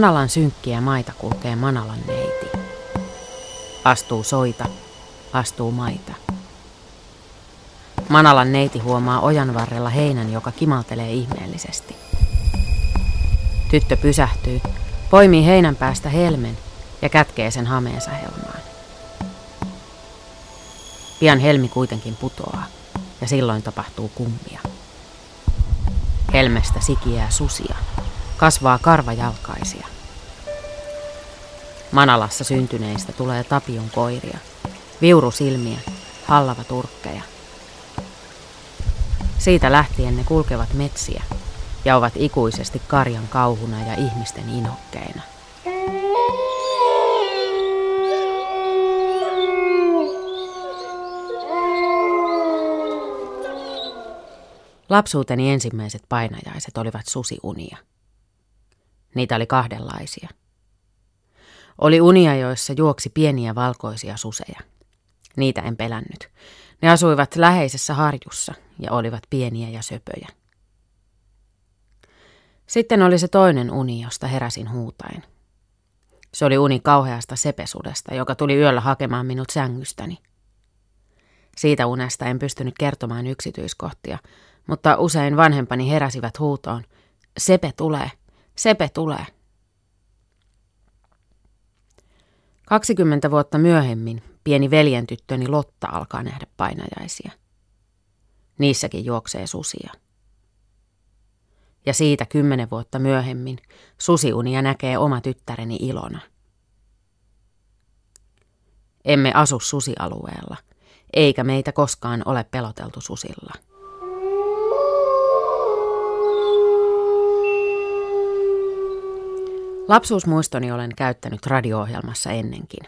Manalan synkkiä maita kulkee Manalan neiti. Astuu soita, astuu maita. Manalan neiti huomaa ojan varrella heinän, joka kimaltelee ihmeellisesti. Tyttö pysähtyy, poimii heinän päästä helmen ja kätkee sen hameensa helmaan. Pian helmi kuitenkin putoaa ja silloin tapahtuu kummia. Helmestä sikiää susia, kasvaa karvajalkaisia. Manalassa syntyneistä tulee tapion koiria, viurusilmiä, hallava turkkeja. Siitä lähtien ne kulkevat metsiä ja ovat ikuisesti karjan kauhuna ja ihmisten inhokkeina. Lapsuuteni ensimmäiset painajaiset olivat susiunia. Niitä oli kahdenlaisia. Oli unia, joissa juoksi pieniä valkoisia suseja. Niitä en pelännyt. Ne asuivat läheisessä harjussa ja olivat pieniä ja söpöjä. Sitten oli se toinen uni, josta heräsin huutain. Se oli uni kauheasta sepesudesta, joka tuli yöllä hakemaan minut sängystäni. Siitä unesta en pystynyt kertomaan yksityiskohtia, mutta usein vanhempani heräsivät huutoon. Sepe tulee, Sepe tulee. 20 vuotta myöhemmin pieni veljentyttöni Lotta alkaa nähdä painajaisia. Niissäkin juoksee susia. Ja siitä kymmenen vuotta myöhemmin susiunia näkee oma tyttäreni Ilona. Emme asu susialueella, eikä meitä koskaan ole peloteltu susilla. Lapsuusmuistoni olen käyttänyt radio-ohjelmassa ennenkin.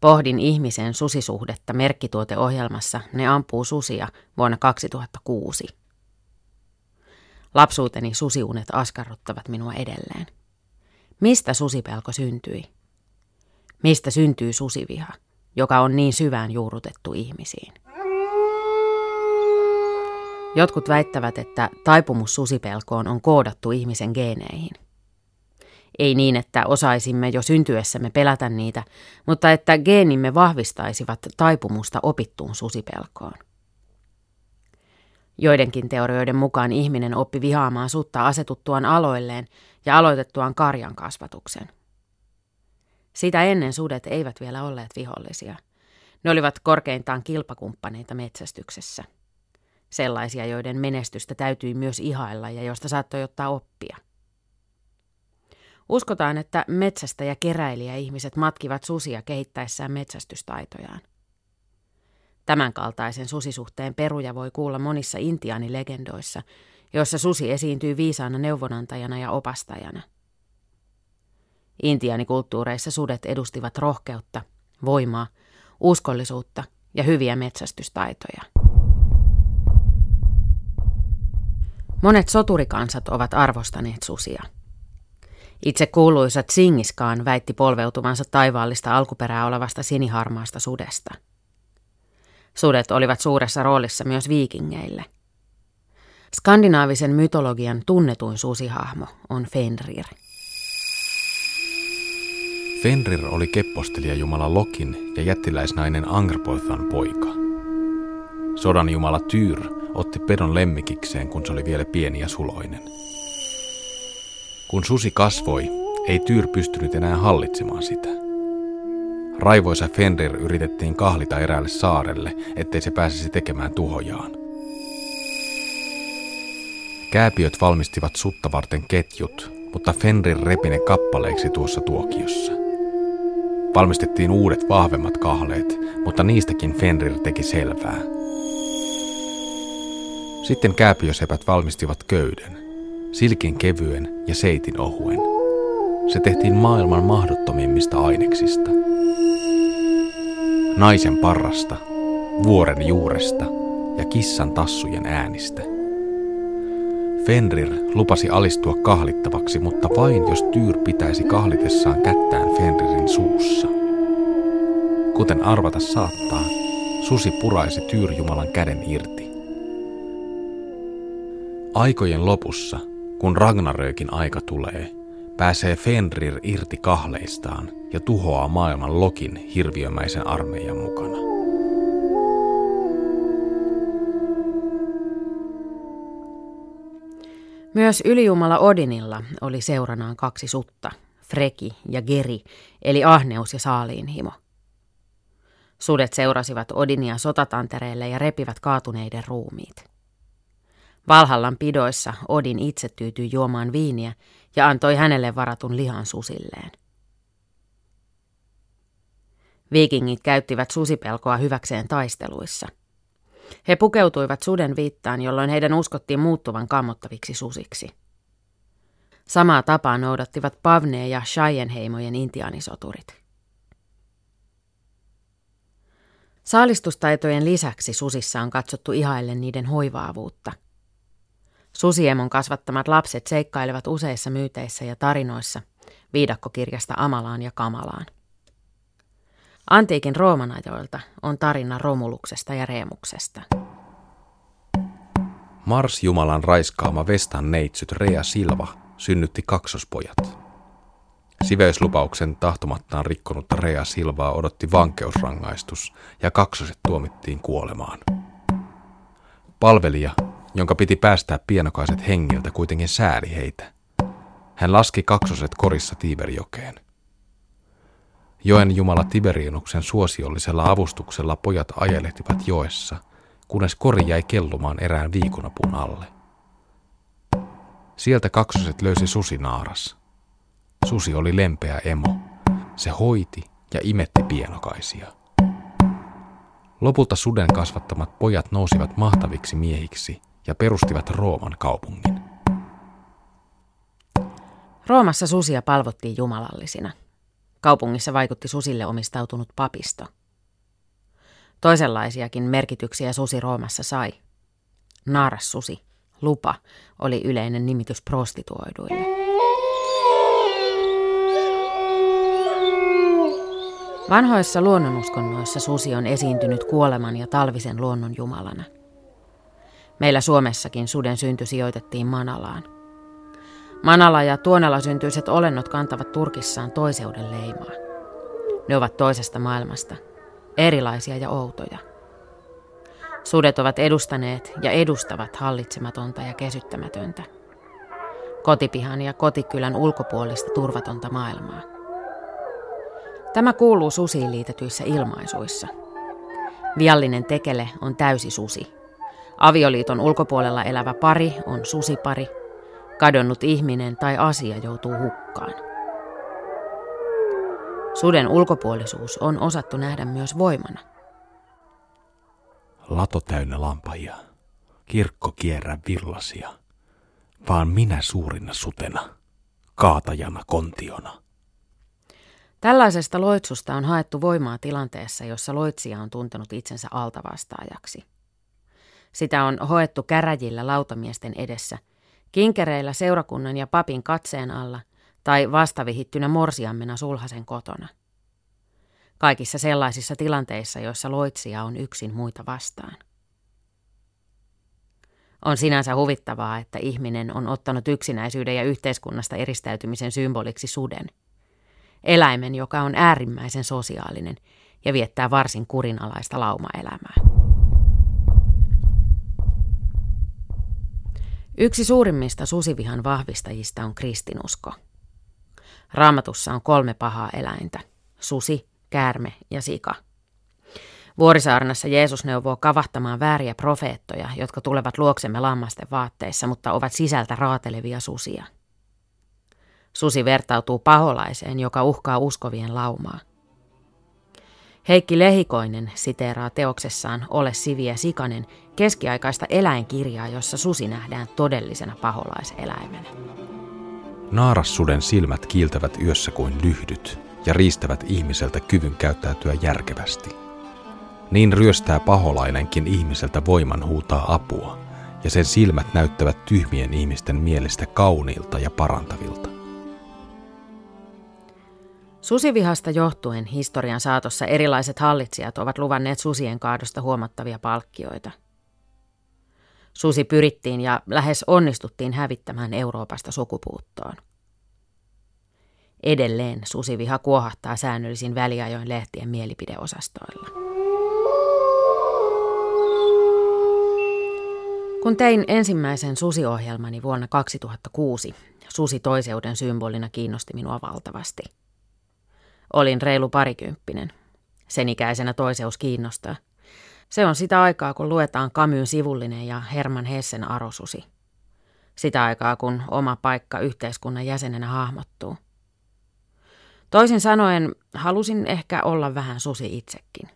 Pohdin ihmisen susisuhdetta merkkituoteohjelmassa Ne ampuu susia vuonna 2006. Lapsuuteni susiunet askarruttavat minua edelleen. Mistä susipelko syntyi? Mistä syntyy susiviha, joka on niin syvään juurrutettu ihmisiin? Jotkut väittävät, että taipumus susipelkoon on koodattu ihmisen geeneihin – ei niin, että osaisimme jo syntyessämme pelätä niitä, mutta että geenimme vahvistaisivat taipumusta opittuun susipelkoon. Joidenkin teorioiden mukaan ihminen oppi vihaamaan sutta asetuttuaan aloilleen ja aloitettuaan karjan kasvatuksen. Sitä ennen sudet eivät vielä olleet vihollisia. Ne olivat korkeintaan kilpakumppaneita metsästyksessä. Sellaisia, joiden menestystä täytyi myös ihailla ja josta saattoi ottaa oppia – Uskotaan, että metsästä ja keräilijä ihmiset matkivat susia kehittäessään metsästystaitojaan. Tämänkaltaisen susisuhteen peruja voi kuulla monissa intiaanilegendoissa, joissa susi esiintyy viisaana neuvonantajana ja opastajana. Intiaanikulttuureissa sudet edustivat rohkeutta, voimaa, uskollisuutta ja hyviä metsästystaitoja. Monet soturikansat ovat arvostaneet susia – itse kuuluisa Tsingiskaan väitti polveutuvansa taivaallista alkuperää olevasta siniharmaasta sudesta. Sudet olivat suuressa roolissa myös viikingeille. Skandinaavisen mytologian tunnetuin susihahmo on Fenrir. Fenrir oli keppostelija jumala Lokin ja jättiläisnainen Angerpoithan poika. Sodan jumala Tyr otti pedon lemmikikseen, kun se oli vielä pieni ja suloinen. Kun susi kasvoi, ei Tyr pystynyt enää hallitsemaan sitä. Raivoisa Fenrir yritettiin kahlita eräälle saarelle, ettei se pääsisi tekemään tuhojaan. Kääpiöt valmistivat sutta varten ketjut, mutta Fenrir repi ne kappaleiksi tuossa tuokiossa. Valmistettiin uudet vahvemmat kahleet, mutta niistäkin Fenrir teki selvää. Sitten kääpiösepät valmistivat köyden – silkin kevyen ja seitin ohuen. Se tehtiin maailman mahdottomimmista aineksista. Naisen parrasta, vuoren juuresta ja kissan tassujen äänistä. Fenrir lupasi alistua kahlittavaksi, mutta vain jos Tyr pitäisi kahlitessaan kättään Fenririn suussa. Kuten arvata saattaa, susi puraisi Tyr-jumalan käden irti. Aikojen lopussa kun Ragnarökin aika tulee, pääsee Fenrir irti kahleistaan ja tuhoaa maailman Lokin hirviömäisen armeijan mukana. Myös ylijumala Odinilla oli seuranaan kaksi sutta, Freki ja Geri, eli ahneus ja saaliinhimo. Sudet seurasivat Odinia sotatantereelle ja repivät kaatuneiden ruumiit. Valhallan pidoissa Odin itse tyytyi juomaan viiniä ja antoi hänelle varatun lihan susilleen. Viikingit käyttivät susipelkoa hyväkseen taisteluissa. He pukeutuivat suden viittaan, jolloin heidän uskottiin muuttuvan kammottaviksi susiksi. Samaa tapaa noudattivat Pavne- ja Cheyenne-heimojen intiaanisoturit. Saalistustaitojen lisäksi susissa on katsottu ihaille niiden hoivaavuutta. Susiemon kasvattamat lapset seikkailevat useissa myyteissä ja tarinoissa, viidakkokirjasta Amalaan ja Kamalaan. Antiikin Rooman ajoilta on tarina Romuluksesta ja Reemuksesta. Mars-jumalan raiskaama Vestan neitsyt Rea Silva synnytti kaksospojat. Siveyslupauksen tahtomattaan rikkonutta Rea Silvaa odotti vankeusrangaistus ja kaksoset tuomittiin kuolemaan. Palvelija, jonka piti päästää pienokaiset hengiltä, kuitenkin sääli heitä. Hän laski kaksoset korissa Tiiberjokeen. Joen jumala Tiberiunuksen suosiollisella avustuksella pojat ajelehtivat joessa, kunnes kori jäi kellumaan erään viikunapun alle. Sieltä kaksoset löysi susinaaras. Susi oli lempeä emo. Se hoiti ja imetti pienokaisia. Lopulta suden kasvattamat pojat nousivat mahtaviksi miehiksi ja perustivat Rooman kaupungin. Roomassa susia palvottiin jumalallisina. Kaupungissa vaikutti susille omistautunut papisto. Toisenlaisiakin merkityksiä susi Roomassa sai. Naaras susi, lupa, oli yleinen nimitys prostituoiduille. Vanhoissa luonnonuskonnoissa susi on esiintynyt kuoleman ja talvisen luonnon jumalana. Meillä Suomessakin suden synty sijoitettiin Manalaan. Manala ja Tuonela syntyiset olennot kantavat Turkissaan toiseuden leimaa. Ne ovat toisesta maailmasta, erilaisia ja outoja. Sudet ovat edustaneet ja edustavat hallitsematonta ja kesyttämätöntä. Kotipihan ja kotikylän ulkopuolista turvatonta maailmaa. Tämä kuuluu susiin liitetyissä ilmaisuissa. Viallinen tekele on täysi susi. Avioliiton ulkopuolella elävä pari on susipari. Kadonnut ihminen tai asia joutuu hukkaan. Suden ulkopuolisuus on osattu nähdä myös voimana. Lato täynnä lampajia, kirkko kierrä villasia, vaan minä suurina sutena, kaatajana kontiona. Tällaisesta loitsusta on haettu voimaa tilanteessa, jossa loitsija on tuntenut itsensä altavastaajaksi. Sitä on hoettu käräjillä lautamiesten edessä, kinkereillä seurakunnan ja papin katseen alla tai vastavihittynä morsiammena sulhasen kotona. Kaikissa sellaisissa tilanteissa, joissa loitsija on yksin muita vastaan. On sinänsä huvittavaa, että ihminen on ottanut yksinäisyyden ja yhteiskunnasta eristäytymisen symboliksi suden – eläimen, joka on äärimmäisen sosiaalinen ja viettää varsin kurinalaista laumaelämää. Yksi suurimmista susivihan vahvistajista on kristinusko. Raamatussa on kolme pahaa eläintä, susi, käärme ja sika. Vuorisaarnassa Jeesus neuvoo kavahtamaan vääriä profeettoja, jotka tulevat luoksemme lammasten vaatteissa, mutta ovat sisältä raatelevia susia – Susi vertautuu paholaiseen, joka uhkaa uskovien laumaa. Heikki Lehikoinen siteeraa teoksessaan Ole Siviä Sikanen keskiaikaista eläinkirjaa, jossa susi nähdään todellisena paholaiseläimenä. Naarassuden silmät kiiltävät yössä kuin lyhdyt ja riistävät ihmiseltä kyvyn käyttäytyä järkevästi. Niin ryöstää paholainenkin ihmiseltä voiman huutaa apua, ja sen silmät näyttävät tyhmien ihmisten mielestä kauniilta ja parantavilta. Susivihasta johtuen historian saatossa erilaiset hallitsijat ovat luvanneet susien kaadosta huomattavia palkkioita. Susi pyrittiin ja lähes onnistuttiin hävittämään Euroopasta sukupuuttoon. Edelleen susiviha kuohahtaa säännöllisin väliajoin lehtien mielipideosastoilla. Kun tein ensimmäisen susiohjelmani vuonna 2006, susi toiseuden symbolina kiinnosti minua valtavasti. Olin reilu parikymppinen. Sen ikäisenä toiseus kiinnostaa. Se on sitä aikaa, kun luetaan Kamyn sivullinen ja Herman Hessen arosusi. Sitä aikaa, kun oma paikka yhteiskunnan jäsenenä hahmottuu. Toisin sanoen, halusin ehkä olla vähän susi itsekin.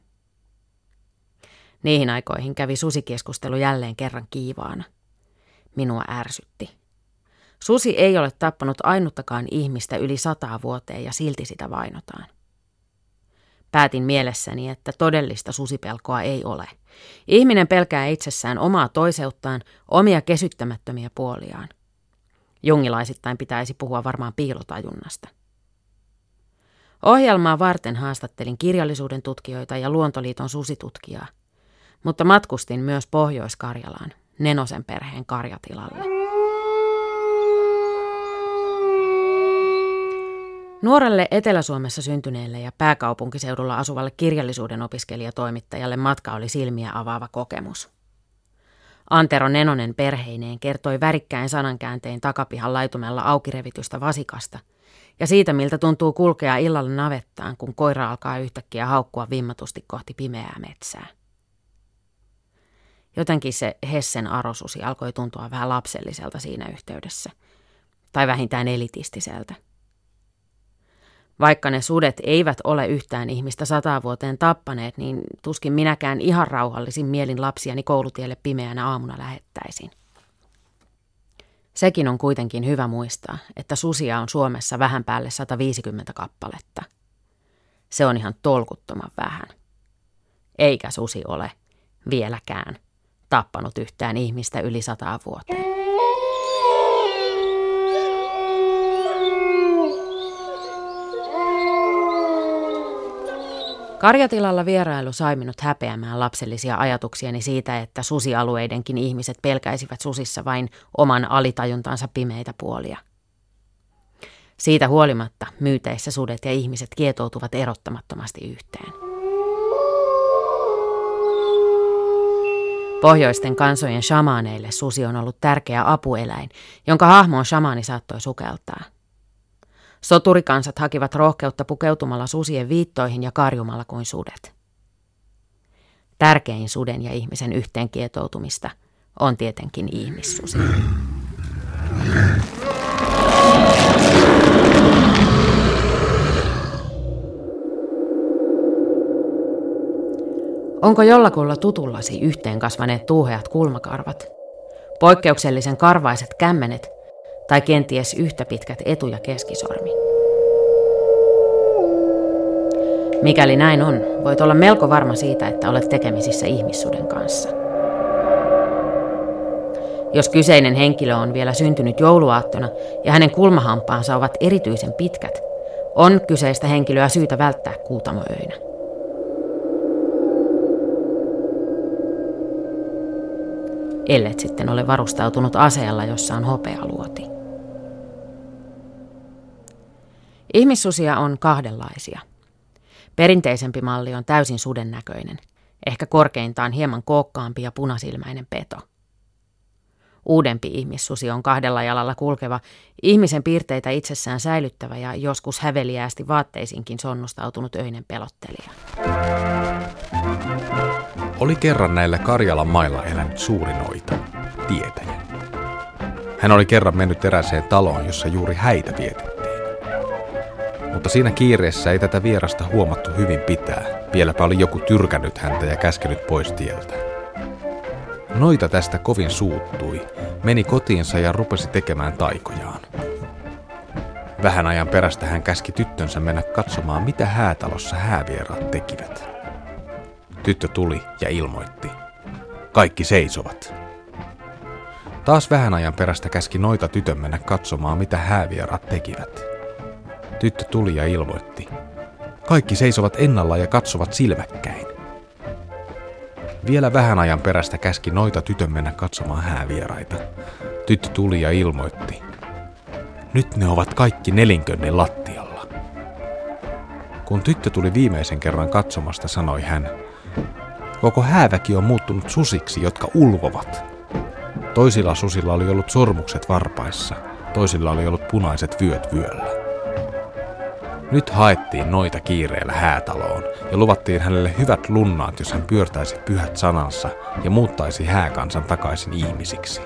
Niihin aikoihin kävi susikeskustelu jälleen kerran kiivaana. Minua ärsytti. Susi ei ole tappanut ainuttakaan ihmistä yli sataa vuoteen ja silti sitä vainotaan. Päätin mielessäni, että todellista susipelkoa ei ole. Ihminen pelkää itsessään omaa toiseuttaan, omia kesyttämättömiä puoliaan. Jungilaisittain pitäisi puhua varmaan piilotajunnasta. Ohjelmaa varten haastattelin kirjallisuuden tutkijoita ja Luontoliiton susitutkijaa, mutta matkustin myös Pohjois-Karjalaan, Nenosen perheen karjatilalle. Nuorelle Etelä-Suomessa syntyneelle ja pääkaupunkiseudulla asuvalle kirjallisuuden opiskelijatoimittajalle matka oli silmiä avaava kokemus. Antero Nenonen perheineen kertoi värikkäin sanankääntein takapihan laitumella aukirevitystä vasikasta ja siitä, miltä tuntuu kulkea illalla navettaan, kun koira alkaa yhtäkkiä haukkua vimmatusti kohti pimeää metsää. Jotenkin se Hessen arosusi alkoi tuntua vähän lapselliselta siinä yhteydessä, tai vähintään elitistiseltä. Vaikka ne sudet eivät ole yhtään ihmistä sataa vuoteen tappaneet, niin tuskin minäkään ihan rauhallisin mielin lapsiani koulutielle pimeänä aamuna lähettäisin. Sekin on kuitenkin hyvä muistaa, että susia on Suomessa vähän päälle 150 kappaletta. Se on ihan tolkuttoman vähän. Eikä susi ole vieläkään tappanut yhtään ihmistä yli sataa vuoteen. Karjatilalla vierailu sai minut häpeämään lapsellisia ajatuksiani siitä, että susialueidenkin ihmiset pelkäisivät susissa vain oman alitajuntansa pimeitä puolia. Siitä huolimatta myyteissä sudet ja ihmiset kietoutuvat erottamattomasti yhteen. Pohjoisten kansojen shamaaneille susi on ollut tärkeä apueläin, jonka hahmoon shamaani saattoi sukeltaa – Soturikansat hakivat rohkeutta pukeutumalla susien viittoihin ja karjumalla kuin sudet. Tärkein suden ja ihmisen yhteenkietoutumista on tietenkin ihmissusi. Onko jollakulla tutullasi yhteen kasvaneet tuuheat kulmakarvat, poikkeuksellisen karvaiset kämmenet tai kenties yhtä pitkät etu- ja keskisormi. Mikäli näin on, voit olla melko varma siitä, että olet tekemisissä ihmissuden kanssa. Jos kyseinen henkilö on vielä syntynyt jouluaattona ja hänen kulmahampaansa ovat erityisen pitkät, on kyseistä henkilöä syytä välttää kuutamoöinä. Ellet sitten ole varustautunut aseella, jossa on hopealuoti. Ihmissusia on kahdenlaisia. Perinteisempi malli on täysin suden näköinen, ehkä korkeintaan hieman kookkaampi ja punasilmäinen peto. Uudempi ihmissusi on kahdella jalalla kulkeva, ihmisen piirteitä itsessään säilyttävä ja joskus häveliäästi vaatteisiinkin sonnustautunut öinen pelottelija. Oli kerran näillä Karjalan mailla elänyt suuri noita, tietäjä. Hän oli kerran mennyt eräseen taloon, jossa juuri häitä vietettiin. Mutta siinä kiireessä ei tätä vierasta huomattu hyvin pitää. Vieläpä oli joku tyrkännyt häntä ja käskenyt pois tieltä. Noita tästä kovin suuttui, meni kotiinsa ja rupesi tekemään taikojaan. Vähän ajan perästä hän käski tyttönsä mennä katsomaan, mitä häätalossa häävieraat tekivät. Tyttö tuli ja ilmoitti. Kaikki seisovat. Taas vähän ajan perästä käski noita tytön mennä katsomaan, mitä häävieraat tekivät. Tyttö tuli ja ilmoitti. Kaikki seisovat ennalla ja katsovat silmäkkäin. Vielä vähän ajan perästä käski noita tytön mennä katsomaan häävieraita. Tyttö tuli ja ilmoitti. Nyt ne ovat kaikki nelinkönnen lattialla. Kun tyttö tuli viimeisen kerran katsomasta, sanoi hän, Koko hääväki on muuttunut susiksi, jotka ulvovat. Toisilla susilla oli ollut sormukset varpaissa, toisilla oli ollut punaiset vyöt vyöllä. Nyt haettiin noita kiireellä häätaloon ja luvattiin hänelle hyvät lunnaat, jos hän pyörtäisi pyhät sanansa ja muuttaisi hääkansan takaisin ihmisiksi.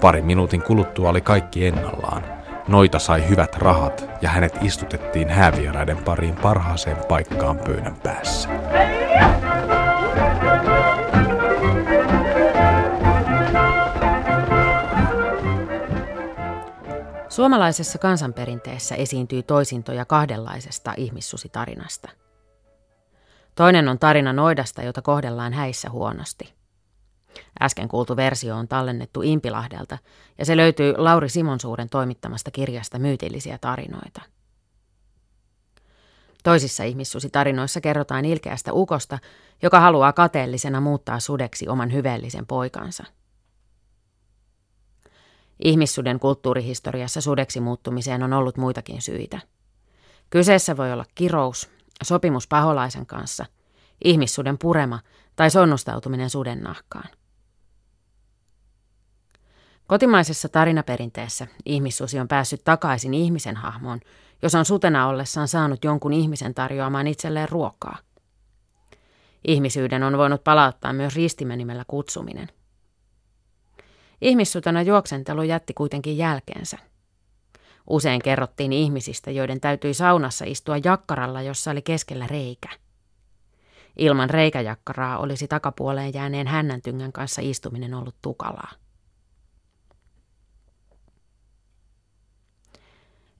Pari minuutin kuluttua oli kaikki ennallaan. Noita sai hyvät rahat ja hänet istutettiin häävieraiden pariin parhaaseen paikkaan pöydän päässä. Suomalaisessa kansanperinteessä esiintyy toisintoja kahdenlaisesta ihmissusitarinasta. Toinen on tarina noidasta, jota kohdellaan häissä huonosti. Äsken kuultu versio on tallennettu Impilahdelta ja se löytyy Lauri Simonsuuren toimittamasta kirjasta Myytillisiä tarinoita. Toisissa ihmissusitarinoissa kerrotaan ilkeästä ukosta, joka haluaa kateellisena muuttaa sudeksi oman hyveellisen poikansa – Ihmissuden kulttuurihistoriassa sudeksi muuttumiseen on ollut muitakin syitä. Kyseessä voi olla kirous, sopimus paholaisen kanssa, ihmissuden purema tai sonnustautuminen suden nahkaan. Kotimaisessa tarinaperinteessä ihmissusi on päässyt takaisin ihmisen hahmoon, jos on sutena ollessaan saanut jonkun ihmisen tarjoamaan itselleen ruokaa. Ihmisyyden on voinut palauttaa myös ristimenimellä kutsuminen. Ihmissutana juoksentelu jätti kuitenkin jälkeensä. Usein kerrottiin ihmisistä, joiden täytyi saunassa istua jakkaralla, jossa oli keskellä reikä. Ilman reikäjakkaraa olisi takapuoleen jääneen hännäntyngän kanssa istuminen ollut tukalaa.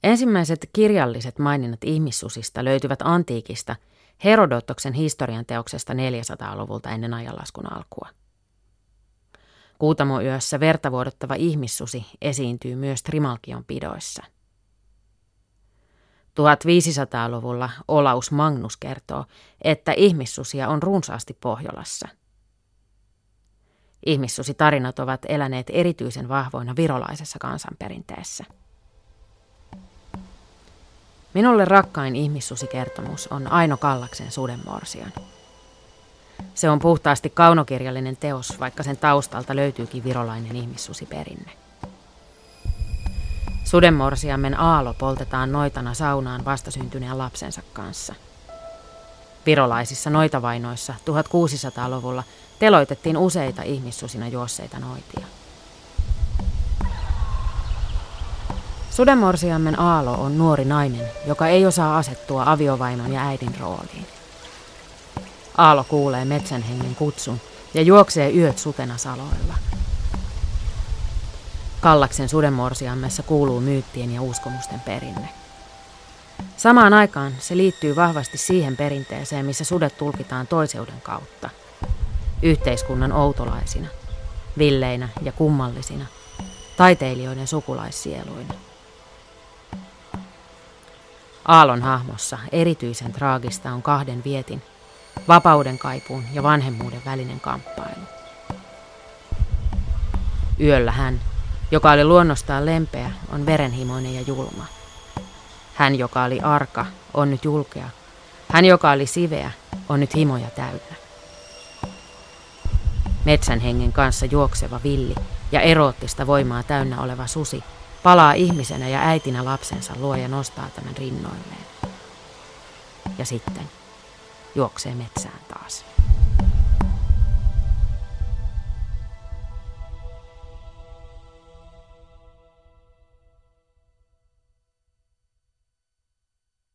Ensimmäiset kirjalliset maininnat ihmissusista löytyvät antiikista Herodotoksen historian teoksesta 400-luvulta ennen ajanlaskun alkua. Kuutamoyössä vertavuodottava ihmissusi esiintyy myös Trimalkion pidoissa. 1500-luvulla Olaus Magnus kertoo, että ihmissusia on runsaasti Pohjolassa. Ihmissusitarinat ovat eläneet erityisen vahvoina virolaisessa kansanperinteessä. Minulle rakkain ihmissusikertomus on Aino Kallaksen Sudenmorsian. Se on puhtaasti kaunokirjallinen teos, vaikka sen taustalta löytyykin virolainen ihmissusiperinne. Sudenmorsiammen aalo poltetaan noitana saunaan vastasyntyneen lapsensa kanssa. Virolaisissa noitavainoissa 1600-luvulla teloitettiin useita ihmissusina juosseita noitia. Sudenmorsiammen aalo on nuori nainen, joka ei osaa asettua aviovainon ja äidin rooliin. Aalo kuulee metsän hengen kutsun ja juoksee yöt sutena saloilla. Kallaksen sudenmorsiammessa kuuluu myyttien ja uskomusten perinne. Samaan aikaan se liittyy vahvasti siihen perinteeseen, missä sudet tulkitaan toiseuden kautta. Yhteiskunnan outolaisina, villeinä ja kummallisina, taiteilijoiden sukulaissieluina. Aallon hahmossa erityisen traagista on kahden vietin – vapauden kaipuun ja vanhemmuuden välinen kamppailu. Yöllä hän, joka oli luonnostaan lempeä, on verenhimoinen ja julma. Hän, joka oli arka, on nyt julkea. Hän, joka oli siveä, on nyt himoja täynnä. Metsän hengen kanssa juokseva villi ja eroottista voimaa täynnä oleva susi palaa ihmisenä ja äitinä lapsensa luo ja nostaa tämän rinnoilleen. Ja sitten juoksee metsään taas.